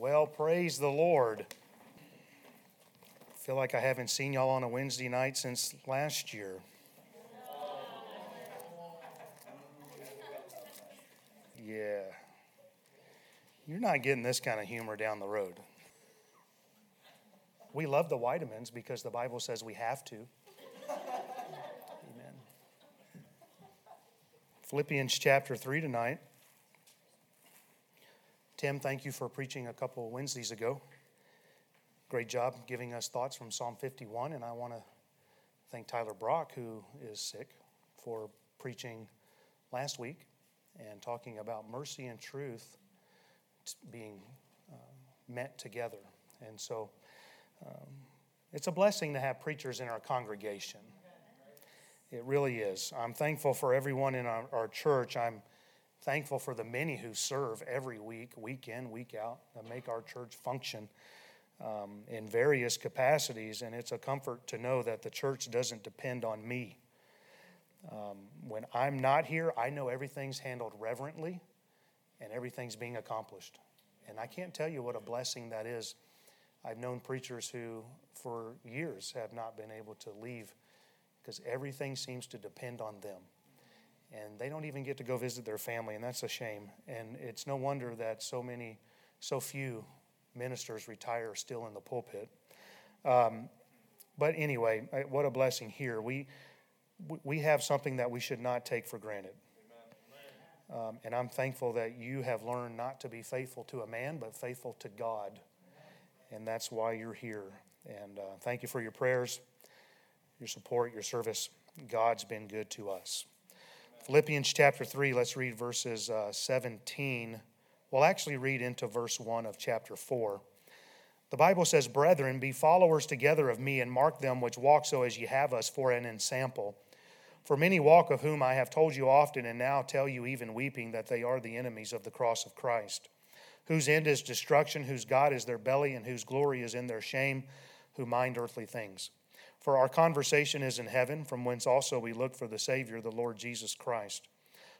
Well, praise the Lord. I feel like I haven't seen y'all on a Wednesday night since last year. Yeah. You're not getting this kind of humor down the road. We love the vitamins because the Bible says we have to. Amen. Philippians chapter 3 tonight. Tim, thank you for preaching a couple of Wednesdays ago. Great job giving us thoughts from Psalm 51. And I want to thank Tyler Brock, who is sick, for preaching last week and talking about mercy and truth being uh, met together. And so um, it's a blessing to have preachers in our congregation. It really is. I'm thankful for everyone in our, our church. I'm thankful for the many who serve every week, week in, week out, to make our church function um, in various capacities. And it's a comfort to know that the church doesn't depend on me. Um, when I'm not here, I know everything's handled reverently and everything's being accomplished. And I can't tell you what a blessing that is. I've known preachers who, for years, have not been able to leave because everything seems to depend on them. And they don't even get to go visit their family, and that's a shame. And it's no wonder that so many, so few ministers retire still in the pulpit. Um, but anyway, what a blessing here. We, we have something that we should not take for granted. Um, and I'm thankful that you have learned not to be faithful to a man, but faithful to God. And that's why you're here. And uh, thank you for your prayers, your support, your service. God's been good to us. Philippians chapter 3, let's read verses uh, 17. We'll actually read into verse 1 of chapter 4. The Bible says, Brethren, be followers together of me, and mark them which walk so as ye have us for an ensample. For many walk of whom I have told you often, and now tell you even weeping, that they are the enemies of the cross of Christ, whose end is destruction, whose God is their belly, and whose glory is in their shame, who mind earthly things. For our conversation is in heaven, from whence also we look for the Savior, the Lord Jesus Christ,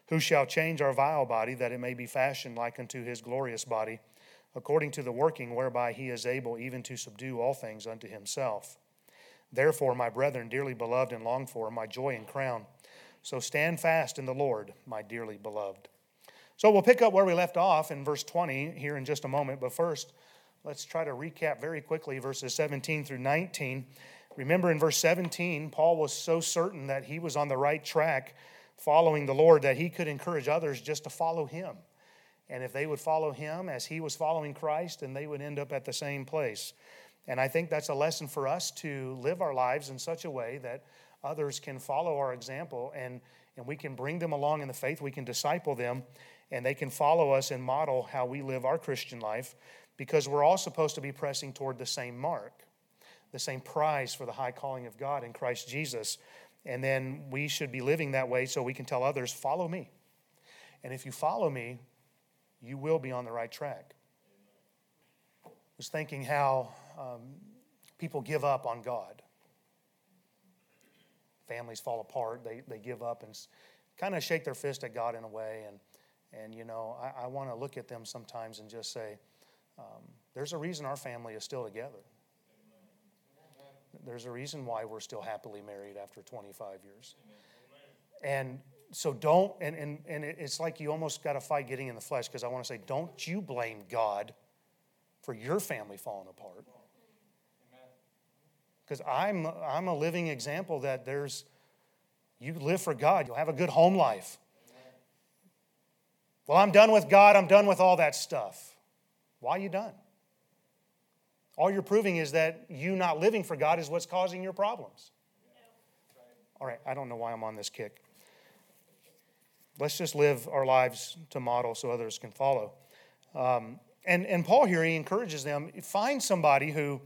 who shall change our vile body, that it may be fashioned like unto his glorious body, according to the working whereby he is able even to subdue all things unto himself. Therefore, my brethren, dearly beloved and longed for, my joy and crown. So stand fast in the Lord, my dearly beloved. So we'll pick up where we left off in verse 20 here in just a moment. But first, let's try to recap very quickly verses 17 through 19. Remember in verse 17, Paul was so certain that he was on the right track following the Lord that he could encourage others just to follow him. And if they would follow him as he was following Christ, then they would end up at the same place. And I think that's a lesson for us to live our lives in such a way that others can follow our example and, and we can bring them along in the faith. We can disciple them and they can follow us and model how we live our Christian life because we're all supposed to be pressing toward the same mark, the same prize for the high calling of God in Christ Jesus. And then we should be living that way so we can tell others, follow me. And if you follow me, you will be on the right track. I was thinking how um, people give up on God. Families fall apart, they, they give up and kind of shake their fist at God in a way. And, and you know, I, I want to look at them sometimes and just say, um, there's a reason our family is still together. There's a reason why we're still happily married after 25 years. And so don't, and, and, and it's like you almost got to fight getting in the flesh because I want to say, don't you blame God for your family falling apart because I'm, I'm a living example that there's, you live for God, you'll have a good home life. Well, I'm done with God, I'm done with all that stuff. Why are you done? All you're proving is that you not living for God is what's causing your problems. All right, I don't know why I'm on this kick. Let's just live our lives to model so others can follow. Um, and, and Paul here, he encourages them find somebody who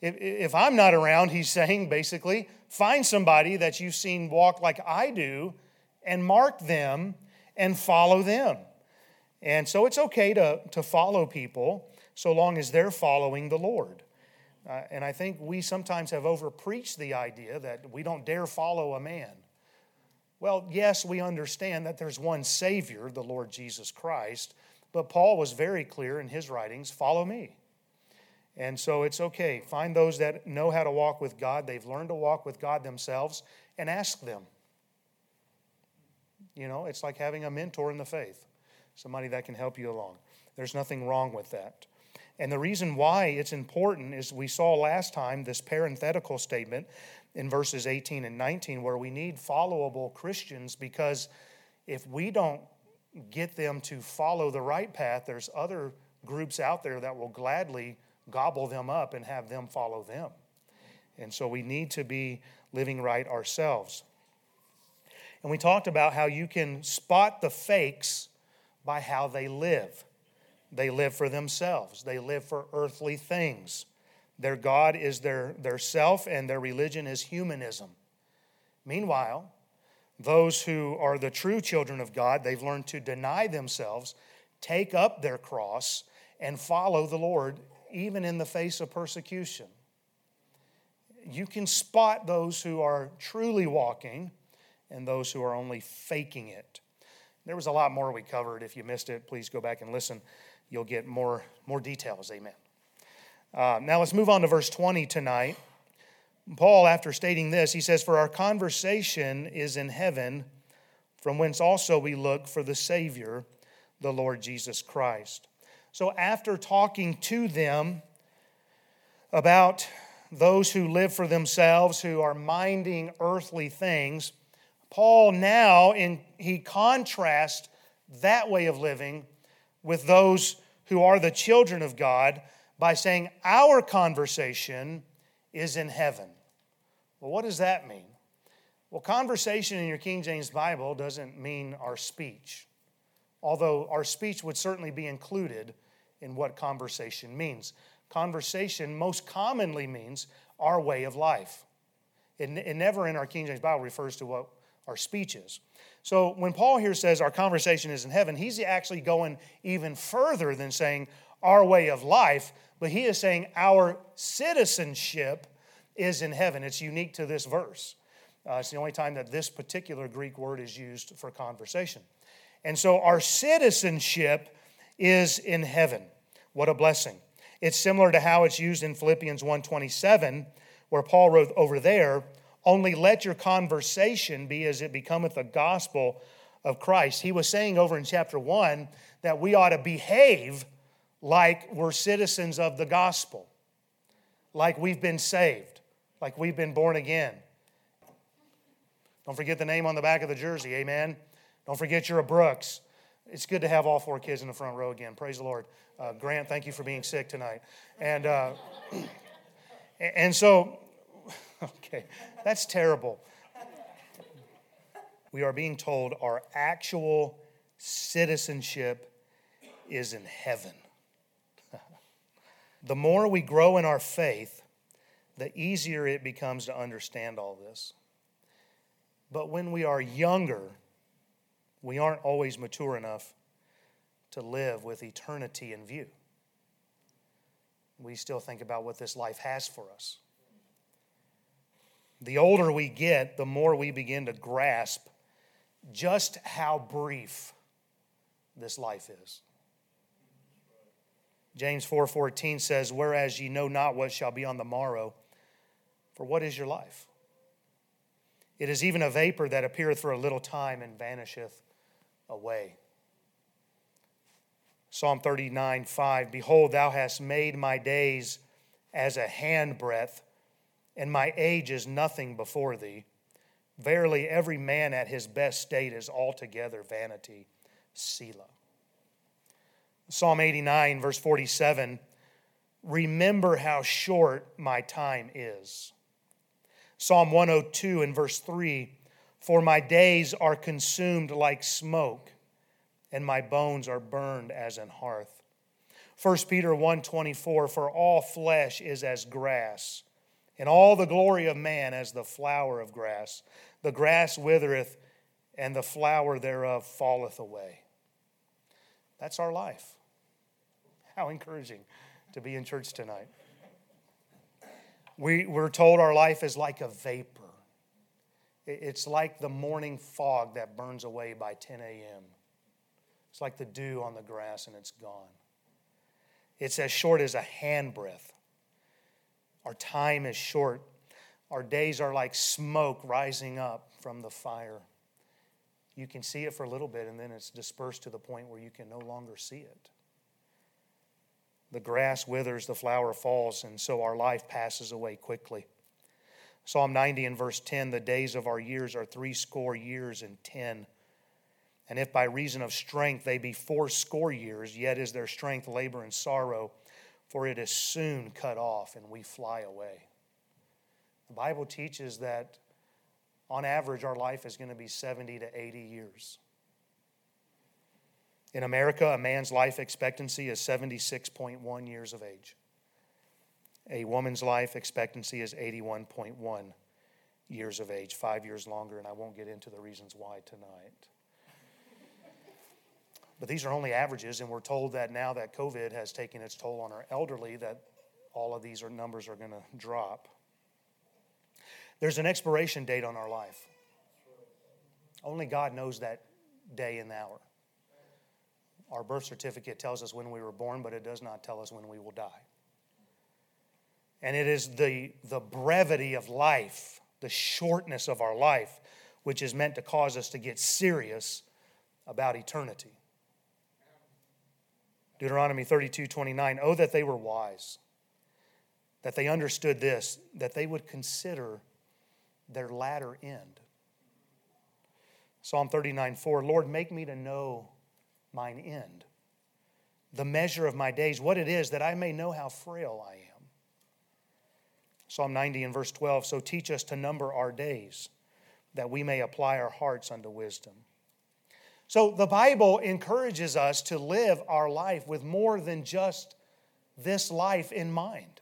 if, if I'm not around, he's saying basically, find somebody that you've seen walk like I do and mark them and follow them. And so it's okay to, to follow people so long as they're following the Lord. Uh, and I think we sometimes have overpreached the idea that we don't dare follow a man. Well, yes, we understand that there's one Savior, the Lord Jesus Christ, But Paul was very clear in his writings follow me. And so it's okay. Find those that know how to walk with God, they've learned to walk with God themselves, and ask them. You know, it's like having a mentor in the faith, somebody that can help you along. There's nothing wrong with that. And the reason why it's important is we saw last time this parenthetical statement in verses 18 and 19 where we need followable Christians because if we don't get them to follow the right path, there's other groups out there that will gladly gobble them up and have them follow them. And so we need to be living right ourselves. And we talked about how you can spot the fakes by how they live. They live for themselves, they live for earthly things. Their God is their, their self, and their religion is humanism. Meanwhile, those who are the true children of God, they've learned to deny themselves, take up their cross, and follow the Lord, even in the face of persecution. You can spot those who are truly walking and those who are only faking it. There was a lot more we covered. If you missed it, please go back and listen. You'll get more, more details. Amen. Uh, now let's move on to verse 20 tonight. Paul, after stating this, he says, For our conversation is in heaven, from whence also we look for the Savior, the Lord Jesus Christ. So, after talking to them about those who live for themselves, who are minding earthly things, Paul now in, he contrasts that way of living with those who are the children of God by saying, Our conversation is in heaven. Well, what does that mean? Well, conversation in your King James Bible doesn't mean our speech, although our speech would certainly be included in what conversation means. Conversation most commonly means our way of life. It, it never in our King James Bible refers to what our speech is. So when Paul here says our conversation is in heaven, he's actually going even further than saying our way of life, but he is saying our citizenship is in heaven. It's unique to this verse. Uh, it's the only time that this particular Greek word is used for conversation. And so our citizenship is in heaven. What a blessing. It's similar to how it's used in Philippians 1:27 where Paul wrote over there, only let your conversation be as it becometh the gospel of Christ. He was saying over in chapter 1 that we ought to behave like we're citizens of the gospel, like we've been saved, like we've been born again. Don't forget the name on the back of the jersey, amen? Don't forget you're a Brooks. It's good to have all four kids in the front row again. Praise the Lord. Uh, Grant, thank you for being sick tonight. And, uh, and so, okay, that's terrible. We are being told our actual citizenship is in heaven. The more we grow in our faith, the easier it becomes to understand all this. But when we are younger, we aren't always mature enough to live with eternity in view. We still think about what this life has for us. The older we get, the more we begin to grasp just how brief this life is. James 4:14 says, "Whereas ye know not what shall be on the morrow, for what is your life? It is even a vapor that appeareth for a little time and vanisheth away." Psalm 39, 5 Behold, thou hast made my days as a handbreadth, and my age is nothing before thee. Verily, every man at his best state is altogether vanity. Selah. Psalm 89, verse 47 Remember how short my time is. Psalm 102 and verse 3 For my days are consumed like smoke, and my bones are burned as an hearth. 1 Peter 1:24 For all flesh is as grass, and all the glory of man as the flower of grass. The grass withereth, and the flower thereof falleth away. That's our life. How encouraging to be in church tonight. We, we're told our life is like a vapor. It's like the morning fog that burns away by 10 a.m. It's like the dew on the grass and it's gone. It's as short as a handbreadth. Our time is short. Our days are like smoke rising up from the fire. You can see it for a little bit and then it's dispersed to the point where you can no longer see it. The grass withers, the flower falls, and so our life passes away quickly. Psalm 90 and verse 10 the days of our years are threescore years and ten. And if by reason of strength they be fourscore years, yet is their strength labor and sorrow, for it is soon cut off and we fly away. The Bible teaches that on average our life is going to be 70 to 80 years. In America, a man's life expectancy is 76.1 years of age. A woman's life expectancy is 81.1 years of age, five years longer, and I won't get into the reasons why tonight. But these are only averages, and we're told that now that COVID has taken its toll on our elderly, that all of these are, numbers are going to drop. There's an expiration date on our life. Only God knows that day and hour. Our birth certificate tells us when we were born, but it does not tell us when we will die. And it is the, the brevity of life, the shortness of our life, which is meant to cause us to get serious about eternity. Deuteronomy 32 29. Oh, that they were wise, that they understood this, that they would consider their latter end. Psalm 39 4. Lord, make me to know mine end, the measure of my days, what it is, that I may know how frail I am. Psalm 90 and verse 12 So teach us to number our days, that we may apply our hearts unto wisdom. So the Bible encourages us to live our life with more than just this life in mind.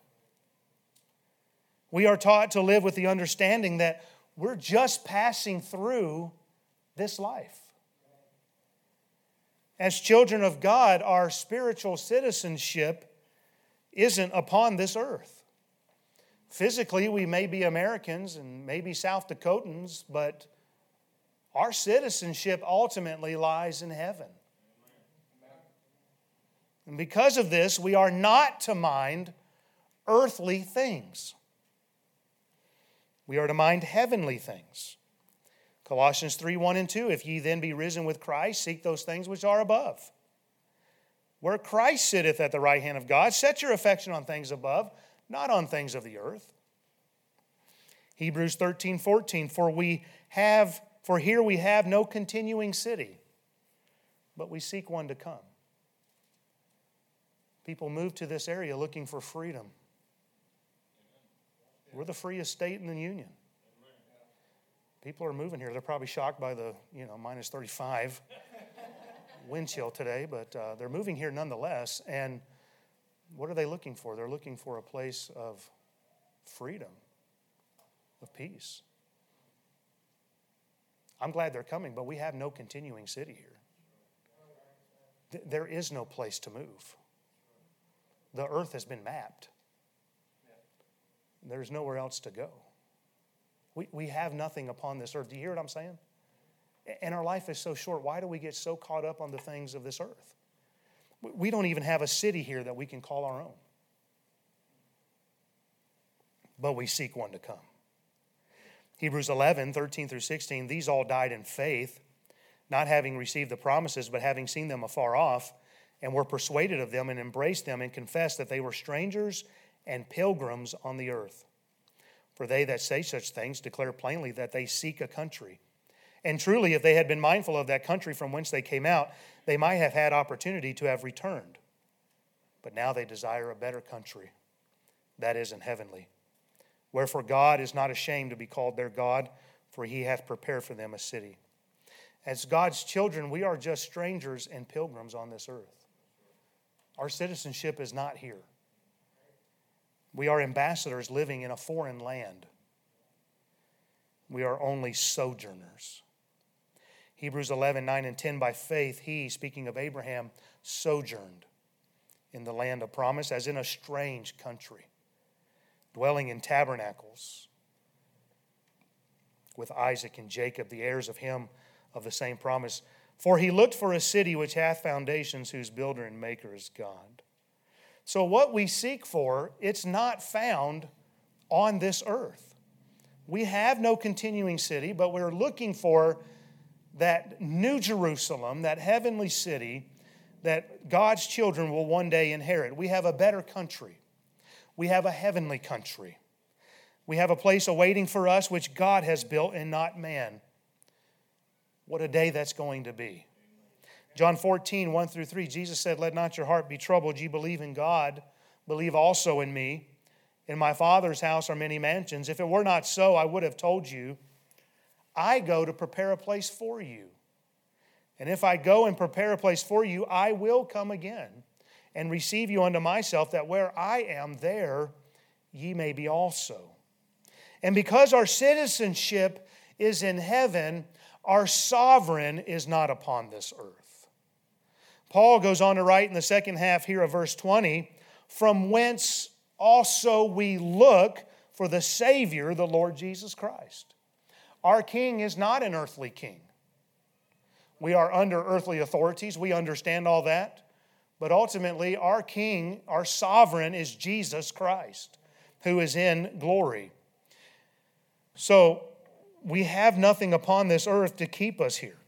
We are taught to live with the understanding that we're just passing through this life. As children of God, our spiritual citizenship isn't upon this earth. Physically, we may be Americans and maybe South Dakotans, but our citizenship ultimately lies in heaven. And because of this, we are not to mind earthly things. We are to mind heavenly things. Colossians 3 1 and 2 If ye then be risen with Christ, seek those things which are above. Where Christ sitteth at the right hand of God, set your affection on things above not on things of the earth. Hebrews 13, 14, for we have, for here we have no continuing city, but we seek one to come. People move to this area looking for freedom. We're the freest state in the union. People are moving here. They're probably shocked by the, you know, minus 35 wind chill today, but uh, they're moving here nonetheless. And what are they looking for? They're looking for a place of freedom, of peace. I'm glad they're coming, but we have no continuing city here. There is no place to move. The earth has been mapped. There's nowhere else to go. We, we have nothing upon this earth. Do you hear what I'm saying? And our life is so short. Why do we get so caught up on the things of this earth? We don't even have a city here that we can call our own. But we seek one to come. Hebrews 11, 13 through 16, these all died in faith, not having received the promises, but having seen them afar off, and were persuaded of them, and embraced them, and confessed that they were strangers and pilgrims on the earth. For they that say such things declare plainly that they seek a country. And truly, if they had been mindful of that country from whence they came out, they might have had opportunity to have returned. But now they desire a better country, that is, in heavenly. Wherefore God is not ashamed to be called their God, for he hath prepared for them a city. As God's children, we are just strangers and pilgrims on this earth. Our citizenship is not here. We are ambassadors living in a foreign land. We are only sojourners. Hebrews 11, 9 and 10, by faith, he, speaking of Abraham, sojourned in the land of promise as in a strange country, dwelling in tabernacles with Isaac and Jacob, the heirs of him of the same promise. For he looked for a city which hath foundations, whose builder and maker is God. So, what we seek for, it's not found on this earth. We have no continuing city, but we're looking for that new Jerusalem, that heavenly city that God's children will one day inherit. We have a better country. We have a heavenly country. We have a place awaiting for us which God has built and not man. What a day that's going to be. John 14, 1 through 3, Jesus said, Let not your heart be troubled. Ye believe in God, believe also in me. In my Father's house are many mansions. If it were not so, I would have told you. I go to prepare a place for you. And if I go and prepare a place for you, I will come again and receive you unto myself, that where I am, there ye may be also. And because our citizenship is in heaven, our sovereign is not upon this earth. Paul goes on to write in the second half here of verse 20 from whence also we look for the Savior, the Lord Jesus Christ. Our king is not an earthly king. We are under earthly authorities, we understand all that. But ultimately, our king, our sovereign, is Jesus Christ, who is in glory. So, we have nothing upon this earth to keep us here.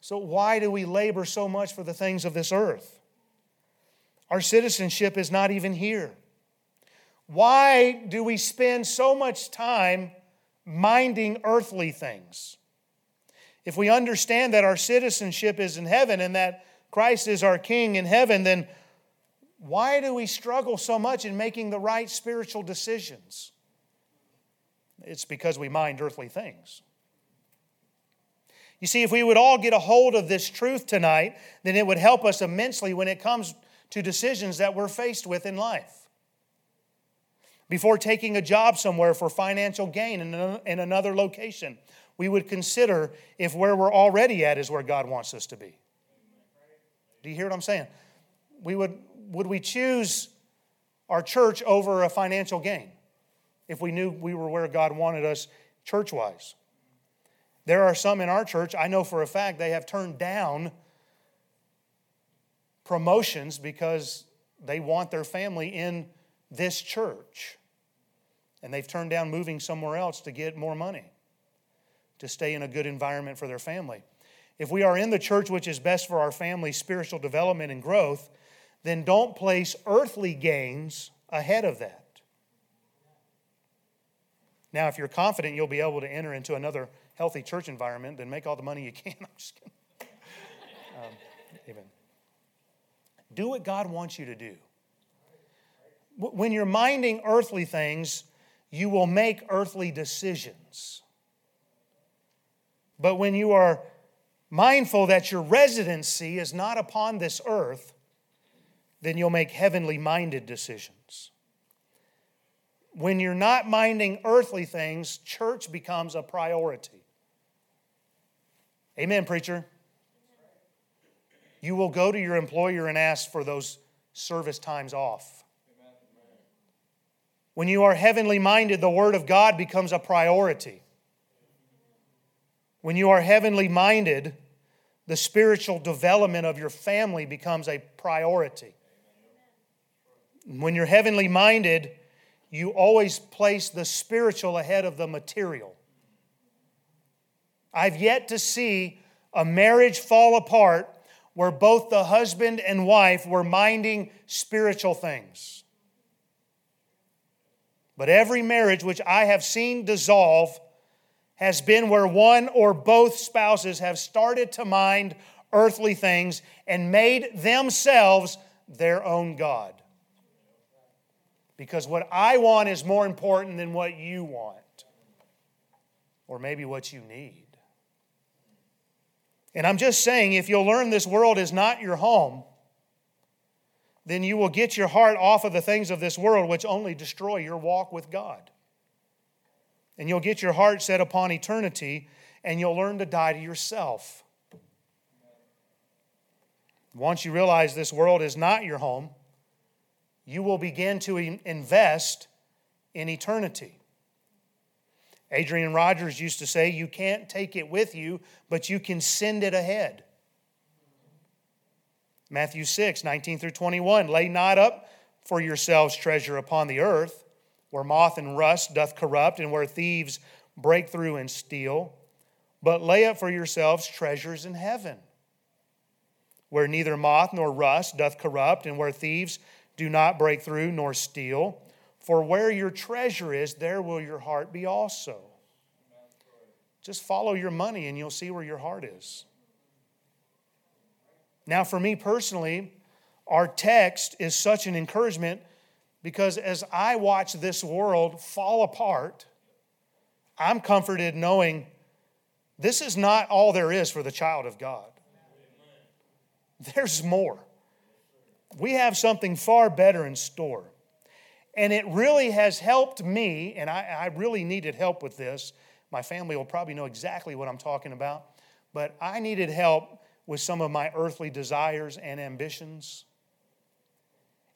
So, why do we labor so much for the things of this earth? Our citizenship is not even here. Why do we spend so much time minding earthly things? If we understand that our citizenship is in heaven and that Christ is our King in heaven, then why do we struggle so much in making the right spiritual decisions? It's because we mind earthly things. You see, if we would all get a hold of this truth tonight, then it would help us immensely when it comes to decisions that we're faced with in life. Before taking a job somewhere for financial gain in another location, we would consider if where we're already at is where God wants us to be. Do you hear what I'm saying? We would, would we choose our church over a financial gain? if we knew we were where God wanted us church wise. There are some in our church, I know for a fact, they have turned down promotions because they want their family in this church. And they've turned down moving somewhere else to get more money, to stay in a good environment for their family. If we are in the church which is best for our family's spiritual development and growth, then don't place earthly gains ahead of that. Now, if you're confident you'll be able to enter into another healthy church environment, then make all the money you can. I'm just kidding. Um, amen. Do what God wants you to do. When you're minding earthly things, you will make earthly decisions. But when you are mindful that your residency is not upon this earth, then you'll make heavenly minded decisions when you're not minding earthly things, church becomes a priority. Amen, preacher. You will go to your employer and ask for those service times off. When you are heavenly minded, the Word of God becomes a priority. When you are heavenly minded, the spiritual development of your family becomes a priority. When you're heavenly minded, you always place the spiritual ahead of the material. I've yet to see a marriage fall apart where both the husband and wife were minding spiritual things. But every marriage which I have seen dissolve has been where one or both spouses have started to mind earthly things and made themselves their own God. Because what I want is more important than what you want, or maybe what you need. And I'm just saying, if you'll learn this world is not your home, then you will get your heart off of the things of this world, which only destroy your walk with God. And you'll get your heart set upon eternity, and you'll learn to die to yourself. Once you realize this world is not your home, you will begin to invest in eternity. Adrian Rogers used to say, You can't take it with you, but you can send it ahead. Matthew 6, 19 through 21. Lay not up for yourselves treasure upon the earth, where moth and rust doth corrupt, and where thieves break through and steal, but lay up for yourselves treasures in heaven, where neither moth nor rust doth corrupt, and where thieves do not break through nor steal. For where your treasure is, there will your heart be also. Just follow your money and you'll see where your heart is. Now, for me personally, our text is such an encouragement because as I watch this world fall apart, I'm comforted knowing this is not all there is for the child of God. There's more. We have something far better in store. And it really has helped me, and I, I, really needed help with this. My family will probably know exactly what I'm talking about, but I needed help with some of my earthly desires and ambitions.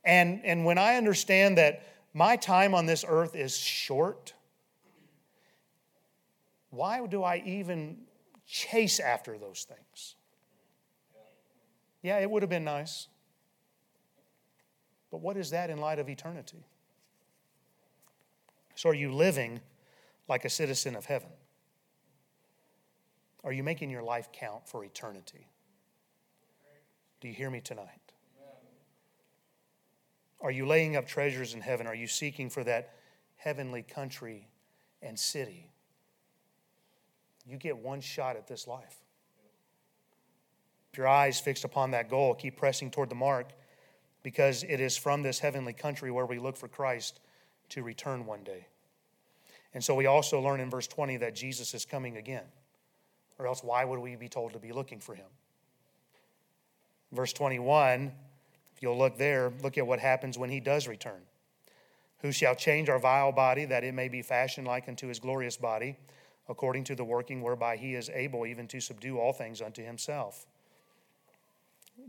And, and when I understand that my time on this earth is short, why do I even chase after those things? Yeah, it would have been nice. But what is that in light of eternity? So, are you living like a citizen of heaven? Are you making your life count for eternity? Do you hear me tonight? Are you laying up treasures in heaven? Are you seeking for that heavenly country and city? You get one shot at this life. Keep your eyes fixed upon that goal. Keep pressing toward the mark because it is from this heavenly country where we look for Christ to return one day. And so we also learn in verse 20 that Jesus is coming again. Or else, why would we be told to be looking for him? Verse 21, if you'll look there, look at what happens when he does return. Who shall change our vile body that it may be fashioned like unto his glorious body, according to the working whereby he is able even to subdue all things unto himself?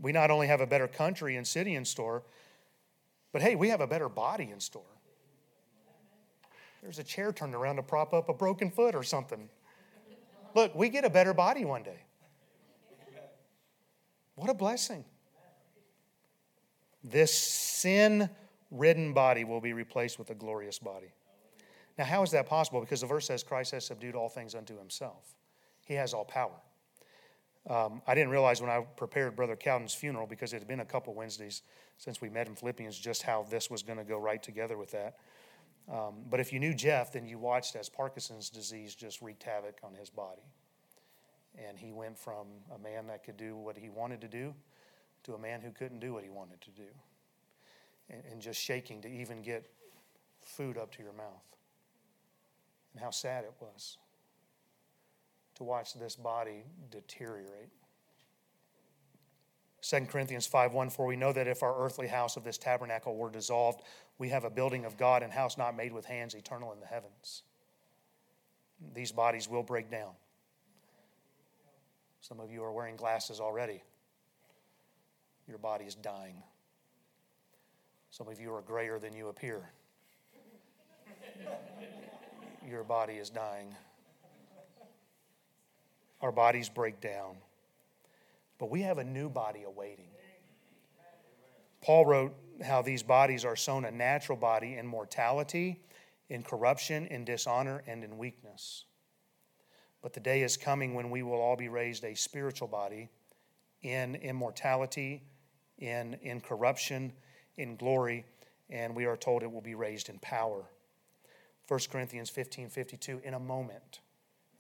We not only have a better country and city in store, but hey, we have a better body in store. There's a chair turned around to prop up a broken foot or something. Look, we get a better body one day. What a blessing. This sin ridden body will be replaced with a glorious body. Now, how is that possible? Because the verse says Christ has subdued all things unto himself, he has all power. Um, I didn't realize when I prepared Brother Cowden's funeral, because it had been a couple Wednesdays since we met in Philippians, just how this was going to go right together with that. Um, but if you knew Jeff, then you watched as Parkinson's disease just wreaked havoc on his body. And he went from a man that could do what he wanted to do to a man who couldn't do what he wanted to do. And, and just shaking to even get food up to your mouth. And how sad it was to watch this body deteriorate. 2 Corinthians 5 1 For we know that if our earthly house of this tabernacle were dissolved, we have a building of God and house not made with hands, eternal in the heavens. These bodies will break down. Some of you are wearing glasses already. Your body is dying. Some of you are grayer than you appear. Your body is dying. Our bodies break down. But we have a new body awaiting. Paul wrote how these bodies are sown a natural body in mortality, in corruption, in dishonor, and in weakness. But the day is coming when we will all be raised a spiritual body in immortality, in in corruption, in glory, and we are told it will be raised in power. 1 Corinthians 15 52, in a moment,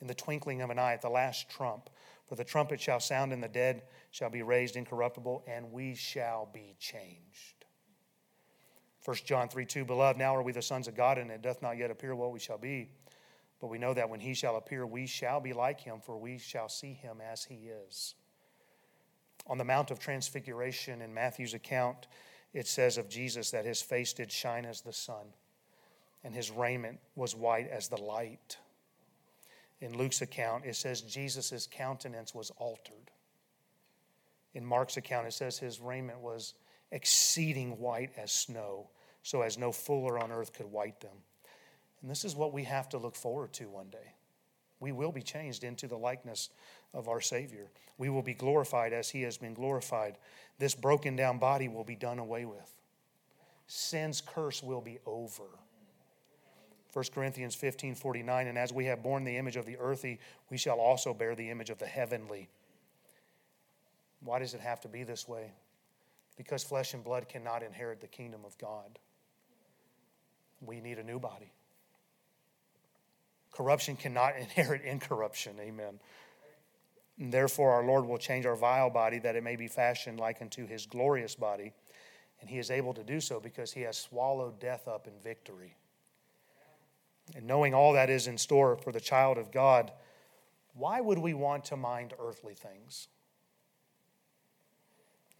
in the twinkling of an eye, at the last trump, for the trumpet shall sound, and the dead shall be raised incorruptible, and we shall be changed. 1 John 3 2, Beloved, now are we the sons of God, and it doth not yet appear what we shall be. But we know that when he shall appear, we shall be like him, for we shall see him as he is. On the Mount of Transfiguration in Matthew's account, it says of Jesus that his face did shine as the sun, and his raiment was white as the light in Luke's account, it says Jesus' countenance was altered. In Mark's account, it says his raiment was exceeding white as snow, so as no fuller on earth could white them. And this is what we have to look forward to one day. We will be changed into the likeness of our Savior. We will be glorified as He has been glorified. This broken down body will be done away with. Sin's curse will be over. 1 Corinthians 15 49, and as we have borne the image of the earthy, we shall also bear the image of the heavenly. Why does it have to be this way? Because flesh and blood cannot inherit the kingdom of God. We need a new body. Corruption cannot inherit incorruption. Amen. And therefore, our Lord will change our vile body that it may be fashioned like unto his glorious body. And he is able to do so because he has swallowed death up in victory. And knowing all that is in store for the child of God, why would we want to mind earthly things?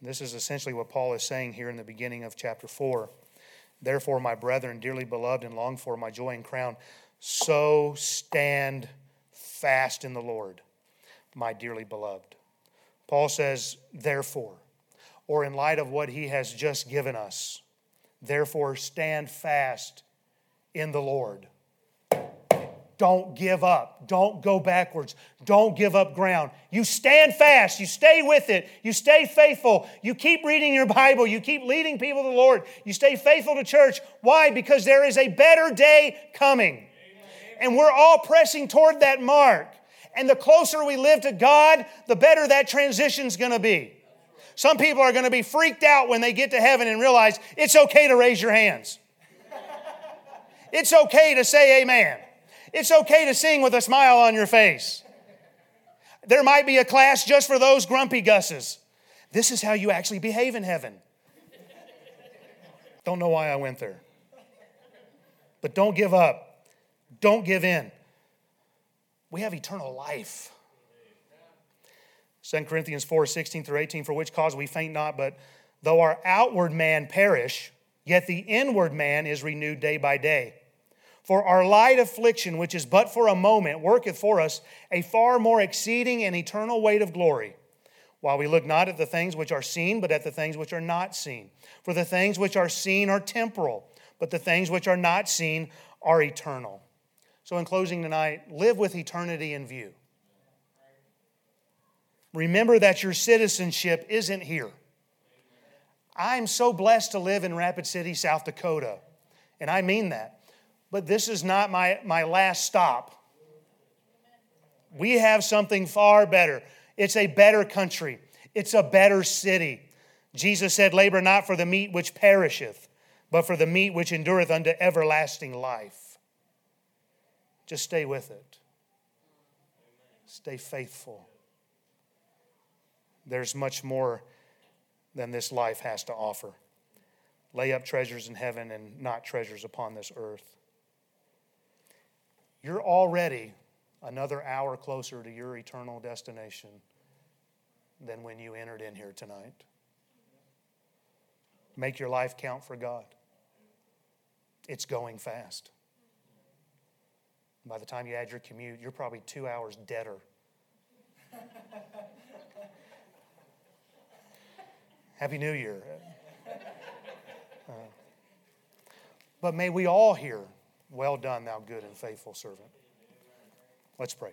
This is essentially what Paul is saying here in the beginning of chapter 4. Therefore, my brethren, dearly beloved and longed for, my joy and crown, so stand fast in the Lord, my dearly beloved. Paul says, therefore, or in light of what he has just given us, therefore stand fast in the Lord. Don't give up. Don't go backwards. Don't give up ground. You stand fast. You stay with it. You stay faithful. You keep reading your Bible. You keep leading people to the Lord. You stay faithful to church. Why? Because there is a better day coming and we're all pressing toward that mark. And the closer we live to God, the better that transition's going to be. Some people are going to be freaked out when they get to heaven and realize it's okay to raise your hands. It's okay to say amen. It's okay to sing with a smile on your face. There might be a class just for those grumpy gusses. This is how you actually behave in heaven. Don't know why I went there. But don't give up. Don't give in. We have eternal life. 2 Corinthians 4 16 through 18, for which cause we faint not, but though our outward man perish, yet the inward man is renewed day by day. For our light affliction, which is but for a moment, worketh for us a far more exceeding and eternal weight of glory, while we look not at the things which are seen, but at the things which are not seen. For the things which are seen are temporal, but the things which are not seen are eternal. So, in closing tonight, live with eternity in view. Remember that your citizenship isn't here. I'm so blessed to live in Rapid City, South Dakota, and I mean that. But this is not my, my last stop. We have something far better. It's a better country, it's a better city. Jesus said, Labor not for the meat which perisheth, but for the meat which endureth unto everlasting life. Just stay with it. Stay faithful. There's much more than this life has to offer. Lay up treasures in heaven and not treasures upon this earth. You're already another hour closer to your eternal destination than when you entered in here tonight. Make your life count for God. It's going fast. By the time you add your commute, you're probably two hours deader. Happy New Year. Uh, but may we all hear, Well done, thou good and faithful servant. Let's pray.